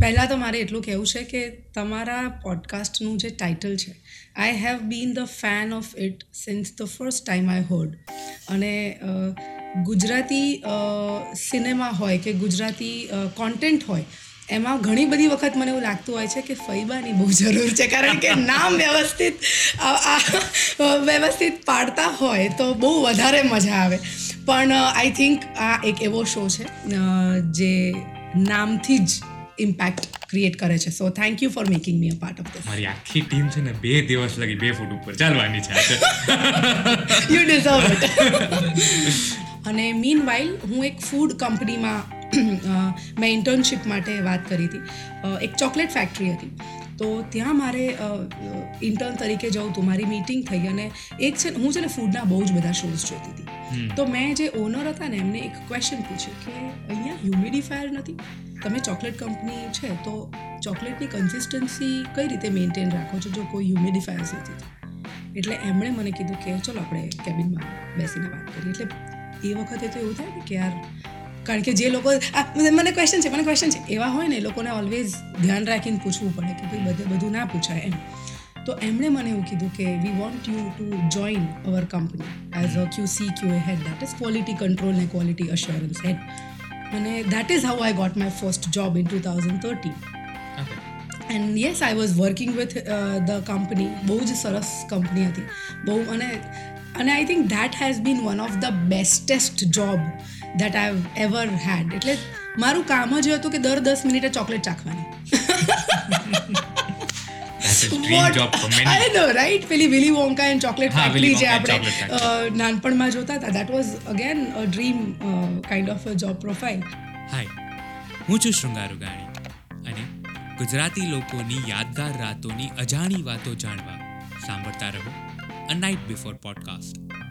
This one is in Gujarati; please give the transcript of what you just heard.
પહેલાં તો મારે એટલું કહેવું છે કે તમારા પોડકાસ્ટનું જે ટાઇટલ છે I have been the fan of it since the first time I heard અને ગુજરાતી સિનેમા હોય કે ગુજરાતી કોન્ટેન્ટ હોય, એમાં ઘણી બધી વખત મને એવું લાગતું હોય છે કે ફૈબાની બહુ જરૂર છે. કારણ કે નામ વ્યવસ્થિત વ્યવસ્થિત પાડતા હોય તો બહુ વધારે મજા આવે. પણ આઈ થિંક આ એક એવો શો છે જે નામથી જ ઇમ્પેક્ટ ક્રિએટ કરે છે. So thank you for making me a part of this મારી આખી ટીમ છે ને બે દિવસ લગી બે ફૂટ ઉપર ચાલવાની છે યુ ડિઝર્વ ઇટ અને મીન વાઇલ હું એક ફૂડ કંપનીમાં મેં ઇન્ટર્નશિપ માટે વાત કરી હતી. એક ચોકલેટ ફેક્ટરી હતી. તો ત્યાં મારે ઇન્ટર્ન તરીકે જવું હતું મારી મીટિંગ થઈ અને એક છે હું છે ને ફૂડના બહુ જ બધા શોઝ જોતી હતી. તો મેં જે ઓનર હતા ને એમને એક ક્વેશ્ચન પૂછ્યું કે અહીંયા હ્યુમિડિફાયર નથી? તમે ચોકલેટ કંપની છે તો ચોકલેટની કન્સિસ્ટન્સી કઈ રીતે મેન્ટેન રાખો છો? જો કોઈ હ્યુમિડિફાયર્સ નથી એટલે એમણે મને કીધું કે ચલો આપણે કેબિનમાં બેસીને વાત કરીએ. એટલે એ વખતે તો એવું થાય ને કે યાર, કારણ કે જે લોકો મને ક્વેશ્ચન છે, મને ક્વેશ્ચન છે. એવા હોય ને એ લોકોને ઓલવેઝ ધ્યાન રાખીને પૂછવું પડે કે ભાઈ બધે, બધું ના પૂછાય એમ. તો એમણે મને એવું કીધું કે we want you to join our company as a Q C Q head that is quality control ને ક્વોલિટી અશ્યોરન્સ હેડ અને that is how I got my first job in two thousand thirty Okay. And yes I was working with the company બહુ જ સરસ કંપની હતી. બહુ અને અને I think that has been one of the bestest job that I ever had એટલે મારું કામ જ હતું કે દર દસ મિનિટે chocolate ચાખવાની. That is dream job for many. પેલી વિલી વોન્કા એન્ડ ચોકલેટ હા, ફેક્ટરી જે Wonka and આપણે Chocolate અ, નાનપણમાં જોતા હતા that was again a dream kind of a job profile hi હું છું શૃંગારુ ગાણી અને ગુજરાતી લોકોની યાદગાર રાતોની અજાણી વાતો જાણવા સાંભળતા રહો અ નાઇટ બિફોર પોડકાસ્ટ